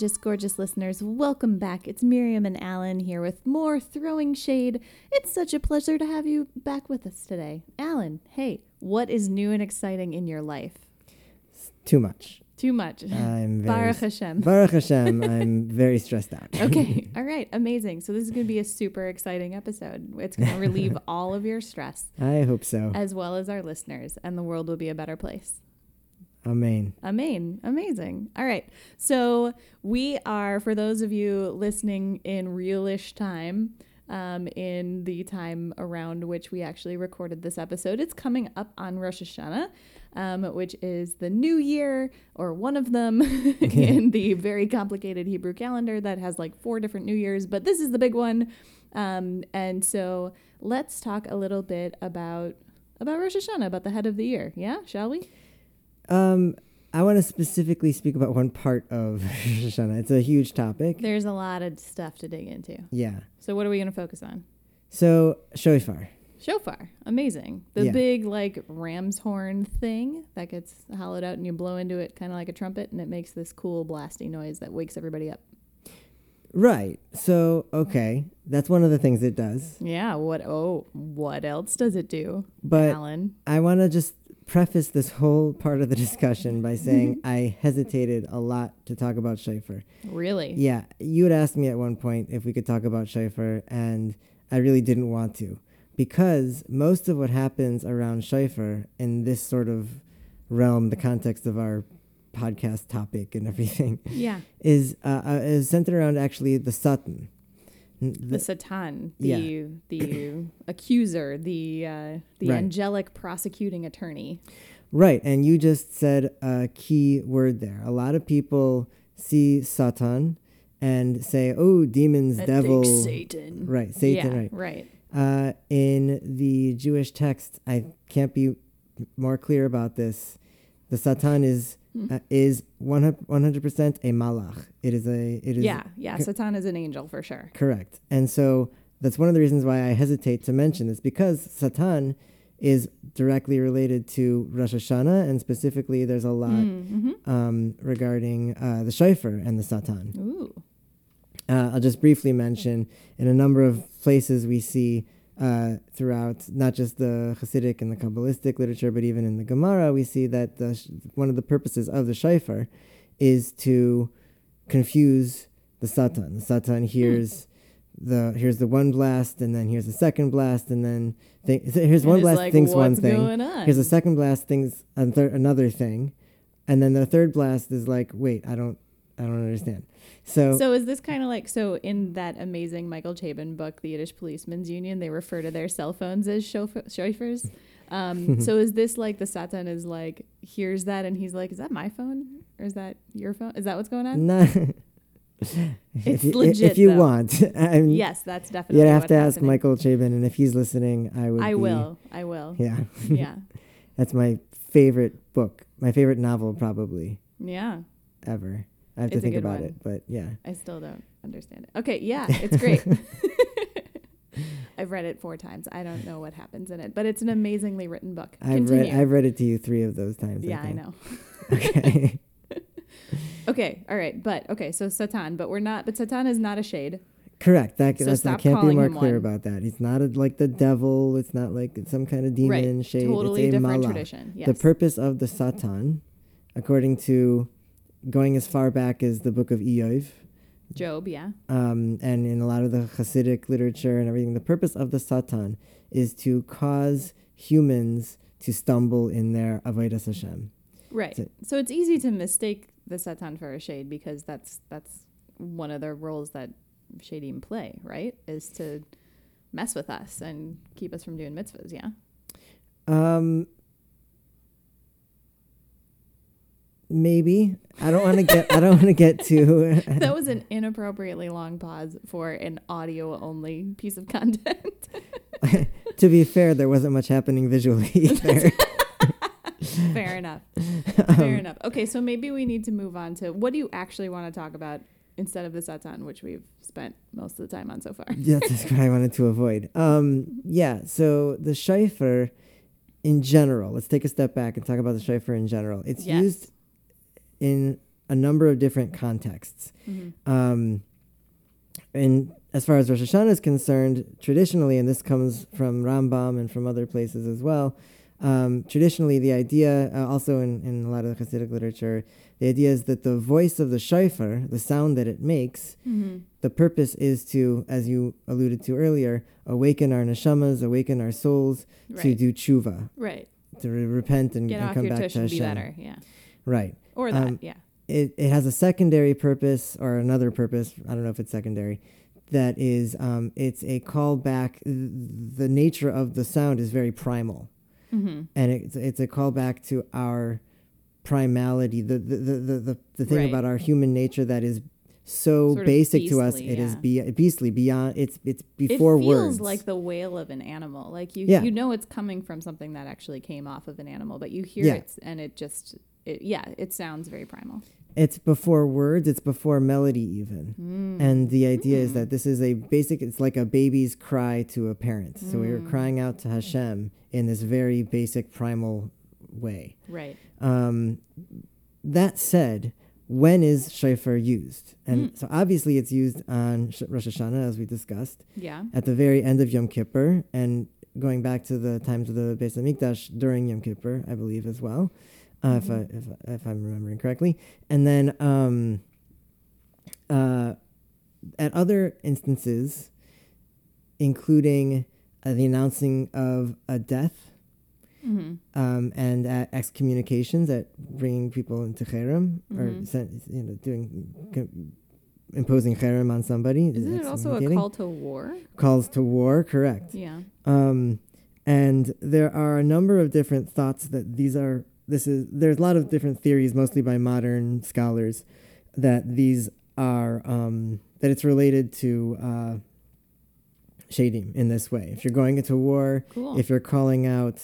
gorgeous, gorgeous listeners. Welcome back. It's Miriam and Alan here with more Throwing Shade. It's such a pleasure to have you back with us today. Alan, hey, what is new and exciting in your life? Too much. Too much. I'm very Baruch Hashem. Baruch Hashem. I'm very stressed out. Okay. All right. Amazing. So this is going to be a super exciting episode. It's going to relieve all of your stress I hope so. as well as our listeners and the world will be a better place. Amen. Amen. Amazing. All right. So we are, for those of you listening in realish time, um, in the time around which we actually recorded this episode, it's coming up on Rosh Hashanah, um, which is the new year or one of them in the very complicated Hebrew calendar that has like four different New Years, but this is the big one. Um, and so let's talk a little bit about about Rosh Hashanah, about the head of the year. Yeah, shall we? Um, I want to specifically speak about one part of Rosh Hashanah. It's a huge topic. There's a lot of stuff to dig into. Yeah. So what are we going to focus on? So shofar. Shofar, amazing. The Yeah. big like ram's horn thing that gets hollowed out and you blow into it kind of like a trumpet and it makes this cool blasty noise that wakes everybody up. Right. So okay, that's one of the things it does. Yeah, what oh, what else does it do? But Alan. I want to just preface this whole part of the discussion by saying I hesitated a lot to talk about shofar. Really? Yeah, you had asked me at one point if we could talk about shofar, and I really didn't want to because most of what happens around shofar in this sort of realm, the context of our podcast topic and everything, Yeah. is uh, uh, is centered around actually the Satan. The the- Satan, the Yeah. the accuser, the uh, the Right. angelic prosecuting attorney. Right, and you just said a key word there. A lot of people see Satan and say, "Oh, demons, think devil." Satan. Right, Satan, yeah, right. Right. Uh, in the Jewish text, I can't be more clear about this. The Satan is. Uh, is one hundred percent a malach. It is a it is Yeah, yeah. co- Satan is an angel for sure. correct, and so that's one of the reasons why I hesitate to mention this because Satan is directly related to Rosh Hashanah, and specifically, there's a lot Mm-hmm. um, regarding uh, the shofar and the Satan. Ooh. Uh, I'll just briefly mention in a number of places we see uh, throughout not just the Hasidic and the Kabbalistic literature, but even in the Gemara, we see that the sh- one of the purposes of the shofar is to confuse the Satan. The Satan hears the here's the one blast, and then here's the second blast, and then th- here's And one blast like, thinks one thing. on?" Here's a second blast thinks another thing, and then the third blast is like, wait, I don't, I don't understand. So, So is this kind of like so in that amazing Michael Chabon book, The Yiddish Policeman's Union, they refer to their cell phones as chauff- chauffeurs. Um, so is this like the Satan is like hears that and he's like, is that my phone or is that your phone? Is that what's going on? No. It's if you, legit, if you though. want, I'm, Yes, that's definitely. you'd have to ask happening. Michael Chabon, and if he's listening, I would. I be- will. I will. Yeah, Yeah. that's my favorite book, my favorite novel, probably Yeah. ever. I have It's to think about one. it, but yeah, I still don't understand it. Okay, yeah, it's great. I've read it four times. I don't know what happens in it, but it's an amazingly written book. I've Continue. read I've read it to you three of those times. yeah, I think. know. Okay. Okay, all right, but okay, so Satan, but we're not. But Satan is not a shade. Correct. That, So that's, I can't be more clear one. about that. He's not a, like the devil. It's not like some kind of demon right, shade. totally it's a different malach. tradition. Yes. The purpose of the Satan, according to going as far back as the book of Iyov, Job, yeah. um, and in a lot of the Hasidic literature and everything, the purpose of the Satan is to cause humans to stumble in their avodas Hashem. Right. So- So it's easy to mistake the Satan for a shade because that's that's one of the roles that shadim play, right? Is to mess with us and keep us from doing mitzvahs. Yeah. Um, maybe I don't want to get. I don't want to get too. that was an inappropriately long pause for an audio only piece of content. to be fair, there wasn't much happening visually either. Fair enough. Um, Fair enough. Okay, so maybe we need to move on to what do you actually want to talk about instead of the Satan, which we've spent most of the time on so far. Yeah, that's what I wanted to avoid. Um, yeah. So the shofar, in general, let's take a step back and talk about the shofar in general. It's Yes. used in a number of different contexts. Mm-hmm. Um, and as far as Rosh Hashanah is concerned, traditionally, and this comes from Rambam and from other places as well, um, traditionally the idea, uh, also in, in a lot of the Hasidic literature, the idea is that the voice of the shofar, the sound that it makes, Mm-hmm. the purpose is to, as you alluded to earlier, awaken our neshamas, awaken our souls to do tshuva, Right. to re- repent and, Get and off come your back tush to and be better. Yeah. Right. Or that. Um, yeah. it, it has a secondary purpose or another purpose. I don't know if it's secondary. That is, um, it's a callback. The nature of the sound is very primal, Mm-hmm. and it's it's a callback to our primality. The the the the, the, the thing Right. about our human nature that is so Sort basic to us. beastly, It is yeah. be, beastly beyond. It's it's before it feels words. like the wail of an animal. Like you, Yeah. you know, it's coming from something that actually came off of an animal, but you hear Yeah. it and it just, it, yeah, it sounds very primal. it's before words. It's before melody even. Mm. And the idea is that this is a basic, it's like a baby's cry to a parent. So we Mm. are crying out to Hashem in this very basic primal way. Right. Um, that said, when is shofar used? And Mm. so obviously it's used on Sh- Rosh Hashanah, as we discussed, Yeah. at the very end of Yom Kippur, and going back to the times of the Beis Hamikdash during Yom Kippur, I believe as well, uh, if, I, if, if I'm remembering correctly. And then um, uh, at other instances, including uh, the announcing of a death Mm-hmm. um, and at excommunications, at bringing people into cherem or Mhm. sen- you know doing co- imposing cherem on somebody. Isn't it also a call to war? calls to war? Correct. Yeah. Um, and there are a number of different thoughts that these are. This is there's a lot of different theories, mostly by modern scholars, that these are um, that it's related to uh, shadim in this way. If you're going into war, Cool. if you're calling out,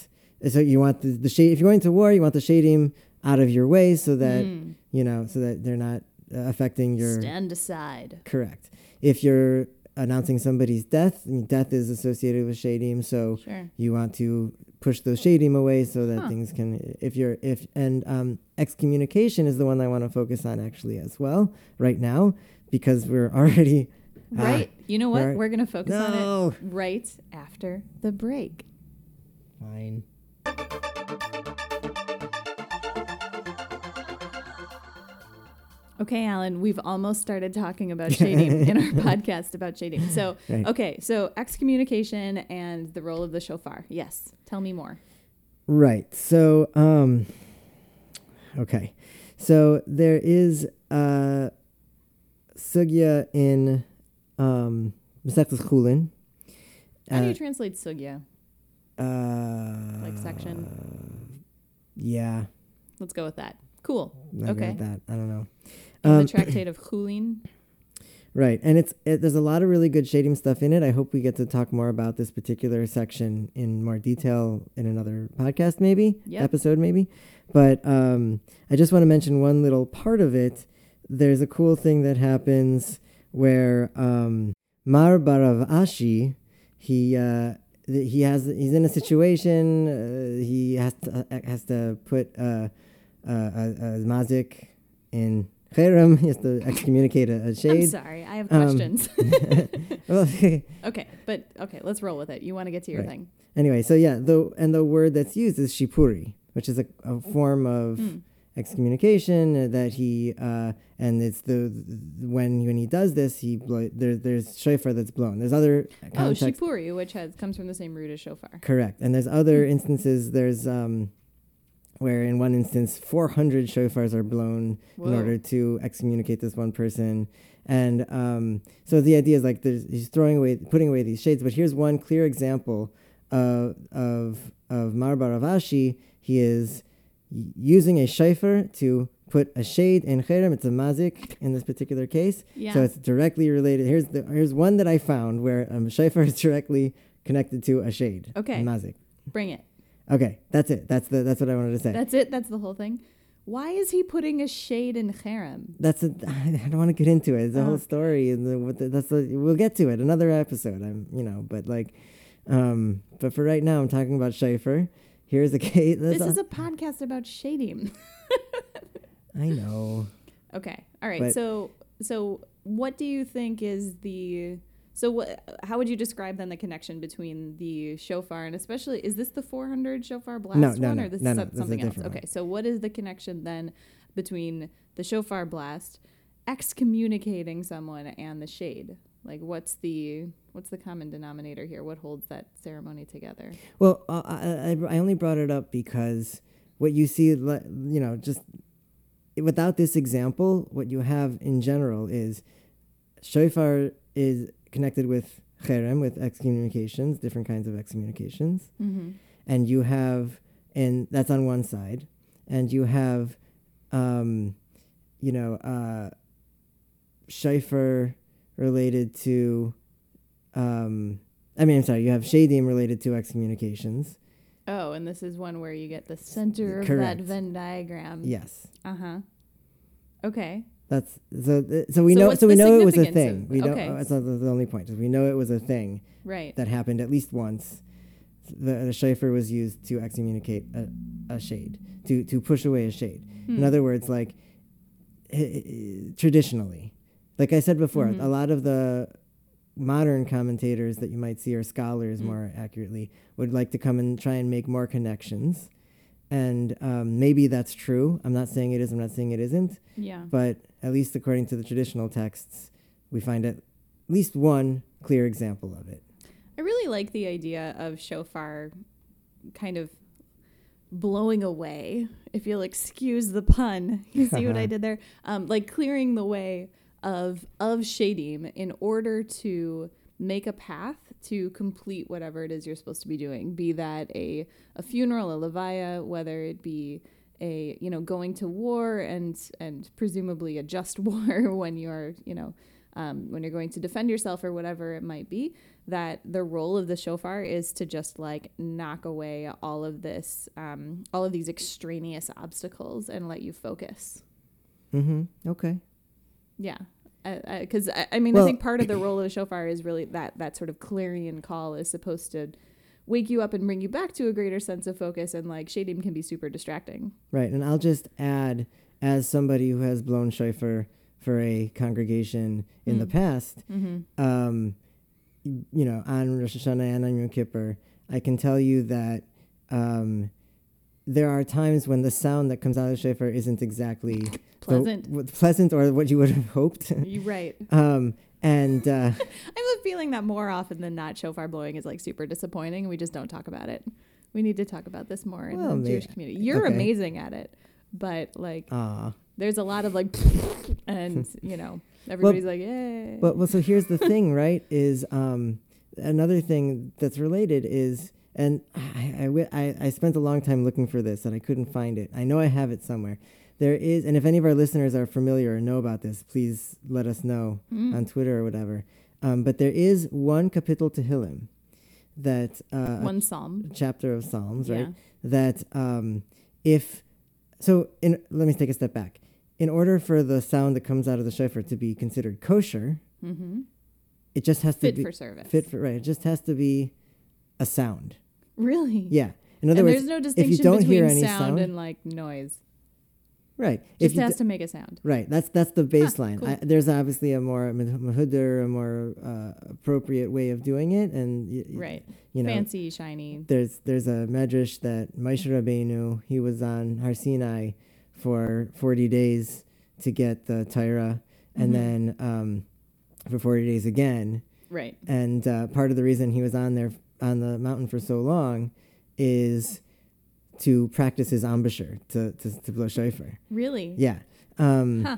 so you want the, the shade. If you're going to war, you want the shadim out of your way so that Mm. you know so that they're not uh, affecting your Stand aside. correct. If you're announcing somebody's death, death is associated with shadim, so Sure. you want to push those shadim away so that Huh. things can if you're if and um, excommunication is the one I want to focus on actually as well right now because we're already ah, Right. You know what? we're- We're going to focus on it right after the break. fine Okay, Alan, we've almost started talking about shading in our podcast about shading. So, Right. okay, so excommunication and the role of the shofar. Yes, tell me more. right so um okay so there is a sugya in um Masechtas Chulin How do uh, you translate sugya? uh, Like section? yeah Let's go with that. Cool. I Okay. that. I don't know. Um, the Tractate of Chulin. Right, and it's it, there's a lot of really good shading stuff in it. I hope we get to talk more about this particular section in more detail in another podcast, maybe Yep. episode, maybe. But um, I just want to mention one little part of it. There's a cool thing that happens where um, Mar bar Rav Ashi, he uh, th- he has he's in a situation. Uh, he has to uh, has to put uh, mazik in cherem. He has to excommunicate a, a I'm shade. I'm sorry, I have Um, questions. well, okay, but okay, let's roll with it. You want to get to your Right. thing. anyway, so yeah, the and the word that's used is shipuri, which is a, a form of Mm. excommunication uh, that he uh, and it's the, the- when when he does this, he blow, there, there's shofar that's blown. There's other Oh, context, shipuri, which has comes from the same root as shofar. correct, and there's other instances. There's um, where in one instance 400 shofars are blown in order to excommunicate this one person. And um, so the idea is like there's, he's throwing away, putting away these shades. But here's one clear example of of of Marbar. He is using a shofar to put a shade in cherem. It's a mazik in this particular case. Yeah. So it's directly related. Here's the here's one that I found where um, shofar is directly connected to a shade. Okay. A mazik. Bring it. Okay, that's it. That's the that's what I wanted to say. That's it. That's the whole thing. Why is he putting a shade in cherem? that's a, I don't want to get into it. It's a whole story, and the, what the, that's the, we'll get to it another episode. I'm you know, but like, um, but for right now, I'm talking about shofar. Here's a case. This is a podcast about shading. I know. Okay. All right. But- so so what do you think is the so what how would you describe then the connection between the shofar and especially is this the 400 shofar blast No, no, one no, or this no, is no, some- this is something else? Okay. So what is the connection then between the shofar blast excommunicating someone and the shade? Like what's the what's the common denominator here? What holds that ceremony together? Well, uh, I, I, I only brought it up because what you see, you know, just without this example, what you have in general is shofar is connected with cherem, with excommunications, different kinds of excommunications, Mm-hmm. and you have, and that's on one side, and you have, um, you know, uh, shofar related to, um, I mean, I'm sorry, you have shadim related to excommunications. Oh, and this is one where you get the center of that Venn diagram. Yes. Uh huh. Okay. That's so. th- So we So know. So we know it was a thing. We know. okay. oh, That's not the, only point. We know it was a thing Right. that happened at least once. The, the shofar was used to excommunicate a, a shade, to to push away a shade. In Hmm. other words, like eh, eh, traditionally, like I said before, Mhm. a lot of the modern commentators that you might see or scholars Mm. more accurately would like to come and try and make more connections. And um, maybe that's true. I'm not saying it is. I'm not saying it isn't Yeah. but at least according to the traditional texts, we find at least one clear example of it. I really like the idea of shofar kind of blowing away, if you'll excuse the pun. You see what I did there? Um, like clearing the way of of shadim in order to make a path to complete whatever it is you're supposed to be doing. Be that a a funeral, a levaya, whether it be a you know going to war and and presumably a just war when you're you know um, when you're going to defend yourself or whatever it might be that the role of the shofar is to just like knock away all of this um, all of these extraneous obstacles and let you focus Mm-hmm. Okay. yeah because I, I mean Well- i think part of the role of the shofar is really that that sort of clarion call is supposed to wake you up and bring you back to a greater sense of focus and like shadim can be super distracting Right. And I'll just add, as somebody who has blown shofar for a congregation in the Mm. past, mm-hmm. um, you know, on Rosh Hashanah and on Yom Kippur, I can tell you that um, there are times when the sound that comes out of the shofar isn't exactly the- pleasant w- pleasant or what you would have hoped. you're right um, and uh, I have a feeling that more often than not, shofar blowing is like super disappointing. We just don't talk about it. We need to talk about this more in Well, the may- Jewish community. You're okay. amazing at it, but like, ah. there's a lot of like, and you know, everybody's like, yay. But well, so here's the thing, right? Is um, another thing that's related is, and I, I, I, I spent a long time looking for this and I couldn't find it. I know I have it somewhere. There is, and if any of our listeners are familiar or know about this, please let us know Mm. on Twitter or whatever. Um, but there is one kapitel Tehillim that uh, One psalm. chapter of Psalms, Yeah. right? That um, if so, in let me take a step back. In order for the sound that comes out of the shofar to be considered kosher, Mm-hmm. it just has to Fit be for service. fit for right. It just has to be a sound. Really? Yeah. In other and words, there's no distinction between sound, sound- and like noise. right. Just if has d- to make a sound. right. That's that's the baseline. cool. I, there's obviously a more mahuder, a more uh, appropriate way of doing it, and y- Right. you know, Fancy, shiny. there's there's a medrash that Moshe Rabbeinu he was on Har Sinai for 40 days to get the Torah, and Mhm. then um, for 40 days again. Right. And uh, part of the reason he was on there on the mountain for so long is to practice his embouchure to to, to blow shofar. Really? Yeah. Um, Huh.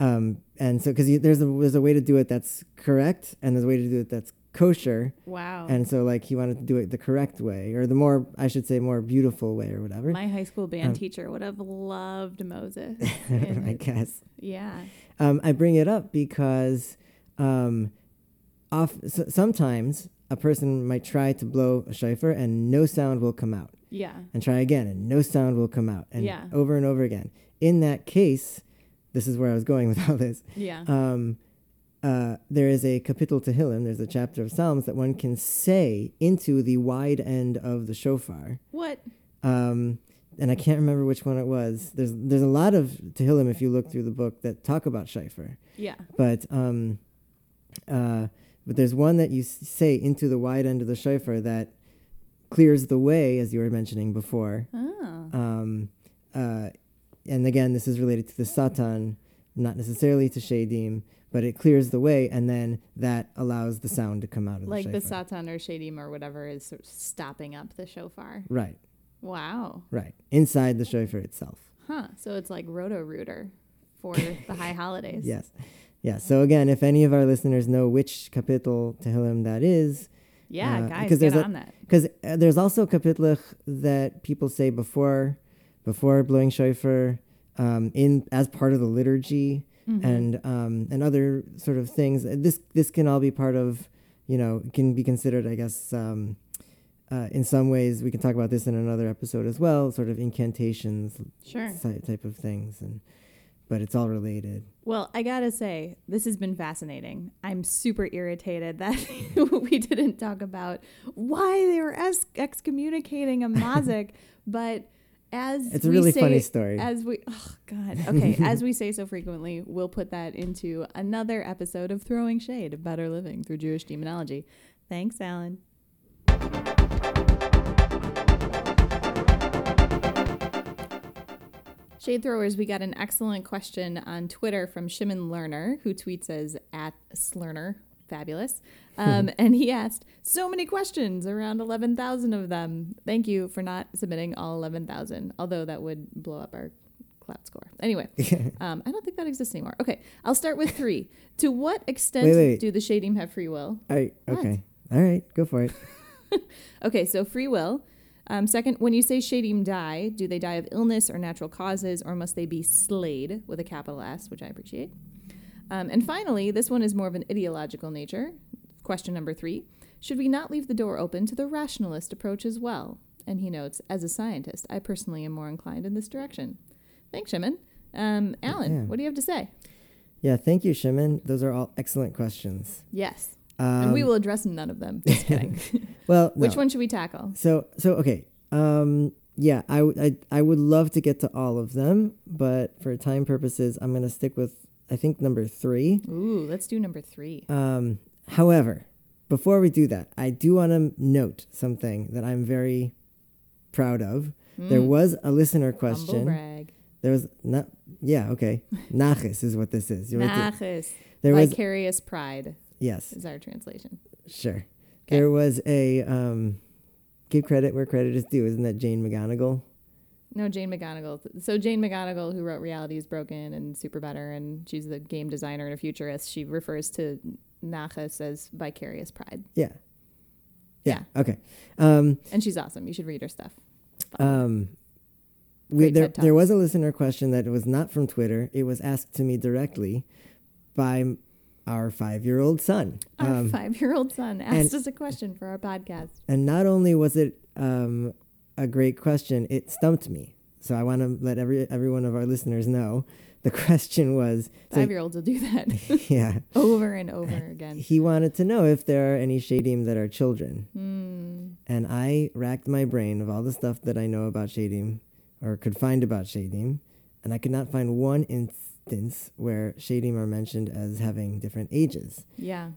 um, and so because there's a there's a way to do it that's correct, and there's a way to do it that's kosher. Wow. And so, like, he wanted to do it the correct way, or the more, I should say, more beautiful way, or whatever. My high school band Um, teacher would have loved Moses. I guess. yeah. Um, I bring it up because um, off, s sometimes a person might try to blow a shofar and no sound will come out, Yeah. and try again and no sound will come out, and Yeah. over and over again. In that case, this is where I was going with all this. Yeah. um, uh, there is a kapitel Tehillim, there's a chapter of Psalms that one can say into the wide end of the shofar. what? Um, and I can't remember which one it was. There's there's a lot of Tehillim if you look through the book that talk about shofar, Yeah. but um, uh, but there's one that you say into the wide end of the shofar that clears the way, as you were mentioning before. Oh. Um, uh, and again, this is related to the Satan, not necessarily to Shadim, but it clears the way, and then that allows the sound to come out of like the Like the satan or shadim or whatever is sort of stopping up the shofar. Right, Wow. right. Inside the shofar itself. Huh. So it's like roto rooter for the high holidays. Yes. Yeah. So again, if any of our listeners know which kapitel Tehillim that is, Yeah, Uh, guys, because get there's a- that. because uh, there's also kapitlich that people say before, before blowing shofar, um, in as part of the liturgy, Mhm. and um, and other sort of things. Uh, This this can all be part of, you know, can be considered, I guess. Um, uh, in some ways, we can talk about this in another episode as well. Sort of incantations, Sure. type of things, and but it's all related. Well, I gotta say, this has been fascinating. I'm super irritated that we didn't talk about why they were ex- excommunicating a mazik, but as It's a we really say, funny story. As we, oh God, okay, as we say so frequently, we'll put that into another episode of Throwing Shade: of Better Living Through Jewish Demonology. Thanks, Alan. Shade throwers, we got an excellent question on Twitter from Shimon Lerner, who tweets as at Slurner. Fabulous. Um, and he asked, so many questions, around 11,000 of them. Thank you for not submitting all 11,000, although that would blow up our Klout score. Anyway, um, I don't think that exists anymore. Okay, I'll start with three. to what extent Wait, wait. do the Shadim have free will? All right. What? Okay. All right. Go for it. Okay, so free will. Um, second, when you say shadim die, do they die of illness or natural causes, or must they be slayed with a capital S, which I appreciate? Um, and finally, this one is more of an ideological nature. Question number three Should we not leave the door open to the rationalist approach as well? And he notes, as a scientist, I personally am more inclined in this direction. Thanks, Shimon. Um, Alan, Yeah. what do you have to say? Yeah. Thank you, Shimon. Those are all excellent questions. Yes. Um, and we will address none of them. Just kidding. Well, Which no. one should we tackle? So so okay. Um yeah, I would I I would love to get to all of them, but for time purposes, I'm going to stick with I think number 3. Ooh, let's do number three. Um however, before we do that, I do want to note something that I'm very proud of. There Mm, was a listener question. brag. There was not yeah, okay. Nachis is what this is. There. Nachis. There was Vicarious pride yes, is our translation. sure. 'Kay. There was a um give credit where credit is due. Isn't that Jane McGonigal? No, Jane McGonigal. So Jane McGonigal, who wrote Reality is Broken and SuperBetter, and she's the game designer and a futurist. She refers to Nachas as vicarious pride, Yeah. Yeah. Okay. Um, and she's awesome. You should read her stuff. um, we, there, there was a listener question that was not from Twitter. It was asked to me directly by our five-year-old son. Our Um, five-year-old son and- asked us a question for our podcast. and not only was it um, a great question, it stumped me. So I want to let every every one of our listeners know. The question was, so- Five-year-olds will do that yeah, over and over again. he wanted to know if there are any shadim that are children. Hmm. And I racked my brain of all the stuff that I know about Shadim or could find about Shadim, and I could not find one instance where Shadim are mentioned as having different ages, Yeah.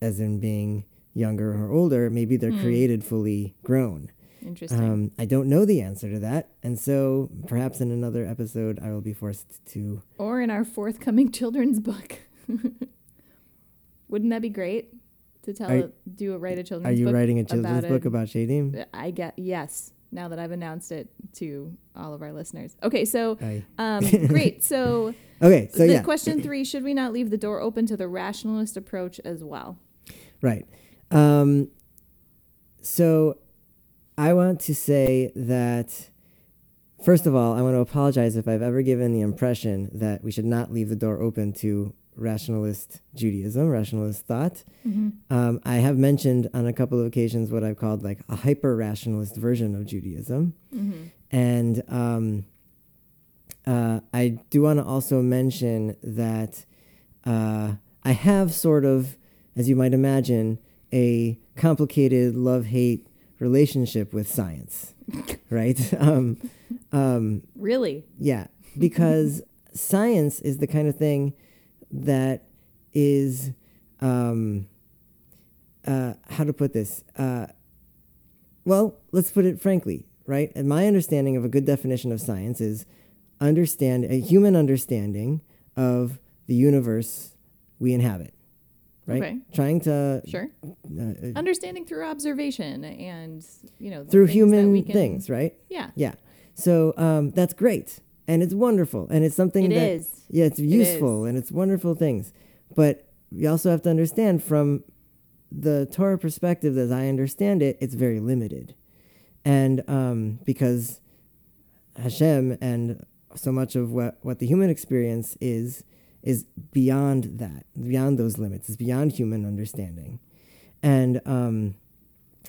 as in being younger or older. Maybe they're Hmm. created fully grown. Interesting. Um, I don't know the answer to that, and so perhaps in another episode I will be forced to. or in our forthcoming children's book. Wouldn't that be great to tell Are- do a write a children's. Are you book? writing a children's about book a- about Shadim? I get yes. Now that I've announced it to all of our listeners. Okay, so um, great. So, okay, so the yeah, question three: Should we not leave the door open to the rationalist approach as well? Right. Um, so I want to say that, first of all, I want to apologize if I've ever given the impression that we should not leave the door open to rationalist Judaism, rationalist thought. Um, I have mentioned on a couple of occasions what I've called like a hyper rationalist version of Judaism. Mm-hmm. And um, uh, I do want to also mention that uh, I have sort of, as you might imagine, a complicated love hate relationship with science, right? Um, Um, Really? yeah, because science is the kind of thing that is, um, uh, how to put this? Uh, well, let's put it frankly, right? And my understanding of a good definition of science is understand a human understanding of the universe we inhabit, right? Okay. Trying to Sure. uh, uh, Understanding through observation and, you know, through things human can- things, right? Yeah. Yeah. So um, that's great, and it's wonderful, and it's something It that is. Yeah, it's useful and it's wonderful things. But you also have to understand from the Torah perspective, as I understand it, it's very limited, and um, because Hashem and so much of what what the human experience is is beyond that, beyond those limits, is beyond human understanding, and um,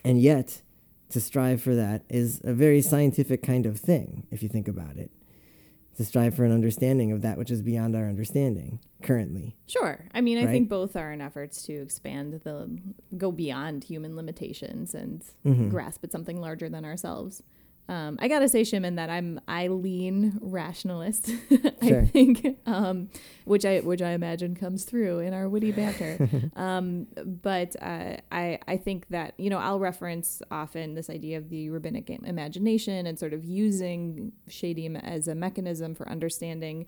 and yet to strive for that is a very scientific kind of thing, if you think about it. To strive for an understanding of that which is beyond our understanding currently. Sure. I mean, I Right? think both are in efforts to expand the go beyond human limitations and Mhm. grasp at something larger than ourselves. Um, I gotta say, Shimon, that I'm I lean rationalist. I Sure. think, um, which I which I imagine comes through in our witty banter. um, but uh, I I think that you know I'll reference often this idea of the rabbinic imagination and sort of using shadim as a mechanism for understanding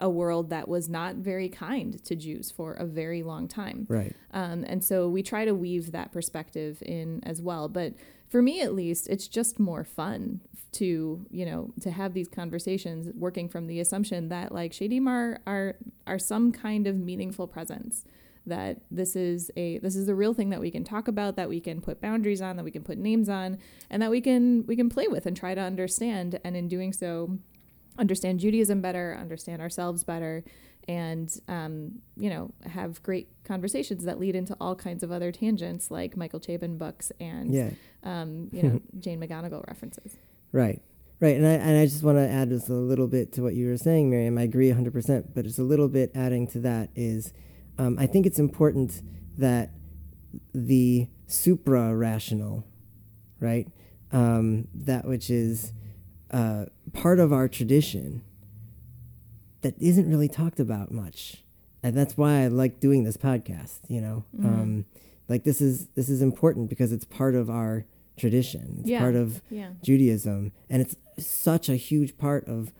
a world that was not very kind to Jews for a very long time. Right. Um, and so we try to weave that perspective in as well. But for me, at least, it's just more fun to you know to have these conversations, working from the assumption that like Shadim are are are some kind of meaningful presence. That this is a this is a real thing that we can talk about, that we can put boundaries on, that we can put names on, and that we can we can play with and try to understand. And in doing so, understand Judaism better, understand ourselves better, and um, you know have great conversations that lead into all kinds of other tangents like Michael Chabon books and Yeah. um, you know Jane McGonigal references. Right. Right. And I, and I just want to add just a little bit to what you were saying, Miriam. I agree 100%, but just a little bit adding to that is um, I think it's important that the supra rational, right, um, that which is uh, part of our tradition that isn't really talked about much. And that's why I like doing this podcast, you know. Mm-hmm. Um, like this is this is important because it's part of our tradition. It's Yeah. part of Yeah. Judaism, and it's such a huge part of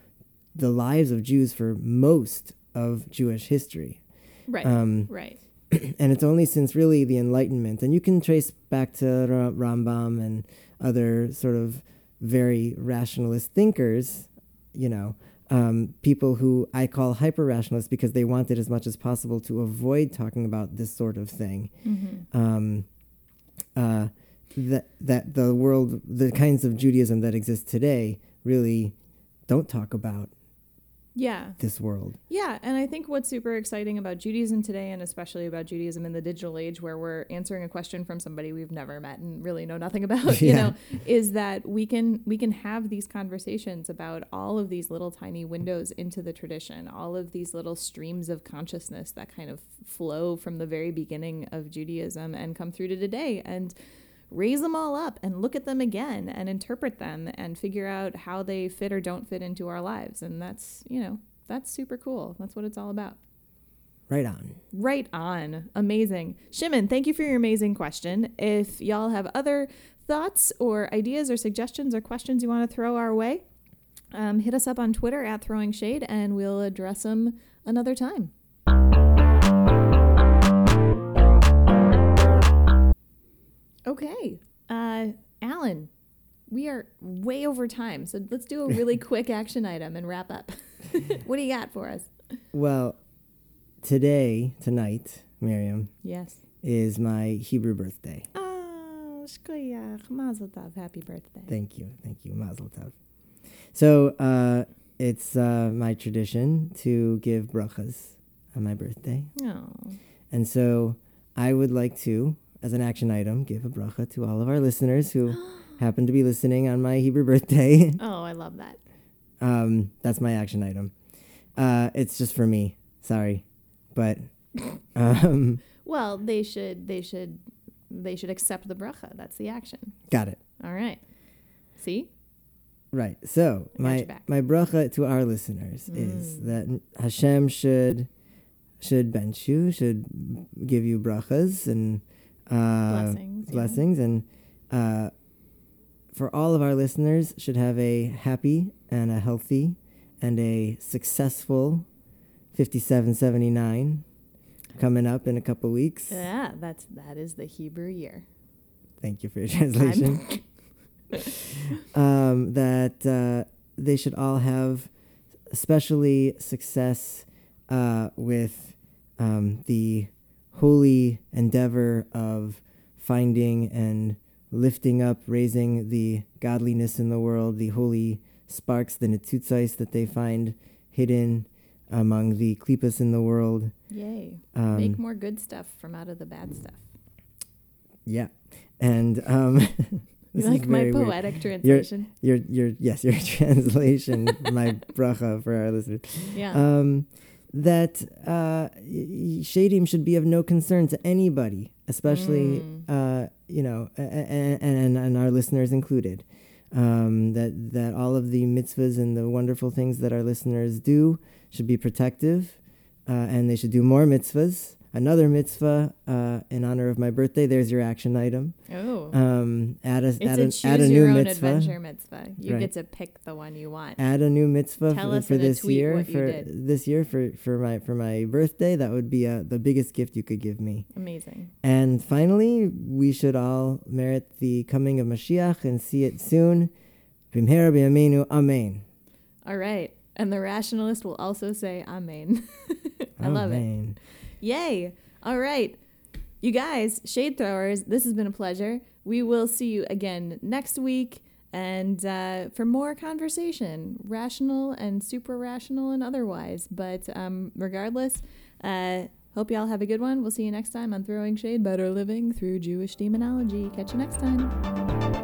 the lives of Jews for most of Jewish history. Right. Um, right. and it's only since really the Enlightenment, and you can trace back to Ra- Rambam and other sort of very rationalist thinkers, you know, um, people who I call hyper rationalists because they wanted as much as possible to avoid talking about this sort of thing. Mm-hmm. Um, uh, that that the world, the kinds of Judaism that exist today, really don't talk about Yeah. this world. Yeah, and I think what's super exciting about Judaism today, and especially about Judaism in the digital age, where we're answering a question from somebody we've never met and really know nothing about, you know, is that we can we can have these conversations about all of these little tiny windows into the tradition, all of these little streams of consciousness that kind of flow from the very beginning of Judaism and come through to today, and raise them all up and look at them again and interpret them and figure out how they fit or don't fit into our lives. And that's, you know, that's super cool. That's what it's all about. Right on. Right on. Amazing. Shimon, thank you for your amazing question. If y'all have other thoughts or ideas or suggestions or questions you want to throw our way, um, hit us up on Twitter at Throwing Shade and we'll address them another time. Okay. Uh, Alan, we are way over time, so let's do a really quick action item and wrap up. what do you got for us? Well, today, tonight, Miriam, Yes. is my Hebrew birthday. Oh, shkoyach, mazel tov, happy birthday. Thank you, thank you, Mazel Tov. So uh, it's uh, my tradition to give brachas on my birthday, Oh, and so I would like to, as an action item, give a bracha to all of our listeners who happen to be listening on my Hebrew birthday. oh, I love that. um, that's my action item. Uh, it's just for me. Sorry, but um, Well, they should, they should, they should accept the bracha. That's the action. got it. All right. See, Right. So I got my back. my bracha to our listeners is Mm. that Hashem should should bench you, should give you brachas and blessings. yeah. blessings, and uh, for all of our listeners should have a happy and a healthy and a successful fifty-seven seventy-nine coming up in a couple weeks. Yeah, that's that is the Hebrew year. Thank you for your translation. um, that uh, they should all have, especially success uh, with um, the holy endeavor of finding and lifting up, raising the godliness in the world, the holy sparks, the netzutzais that they find hidden among the klippas in the world. Yay! Um, Make more good stuff from out of the bad stuff. yeah, and um, this is like my very weird. poetic translation? your your yes your translation my bracha for our listeners yeah. um that uh shadim should be of no concern to anybody especially Mm. uh you know and, and and our listeners included um that that all of the mitzvahs and the wonderful things that our listeners do should be protective uh, and they should do more mitzvahs another mitzvah uh, in honor of my birthday there's your action item oh. um add a it's add a a, choose add a your new own mitzvah adventure mitzvah. You Right. get to pick the one you want. add a new mitzvah Tell for, us for this year what you for did. this year for for my for my birthday that would be uh, the biggest gift you could give me Amazing. and finally we should all merit the coming of mashiach and see it soon bimhera b'yameinu amen All right. And the rationalist will also say amen. I love it. Yay. All right. You guys, shade throwers, this has been a pleasure. We will see you again next week and uh, for more conversation, rational and super rational and otherwise. But um, regardless, uh, hope y'all have a good one. We'll see you next time on Throwing Shade Better Living Through Jewish Demonology. Catch you next time.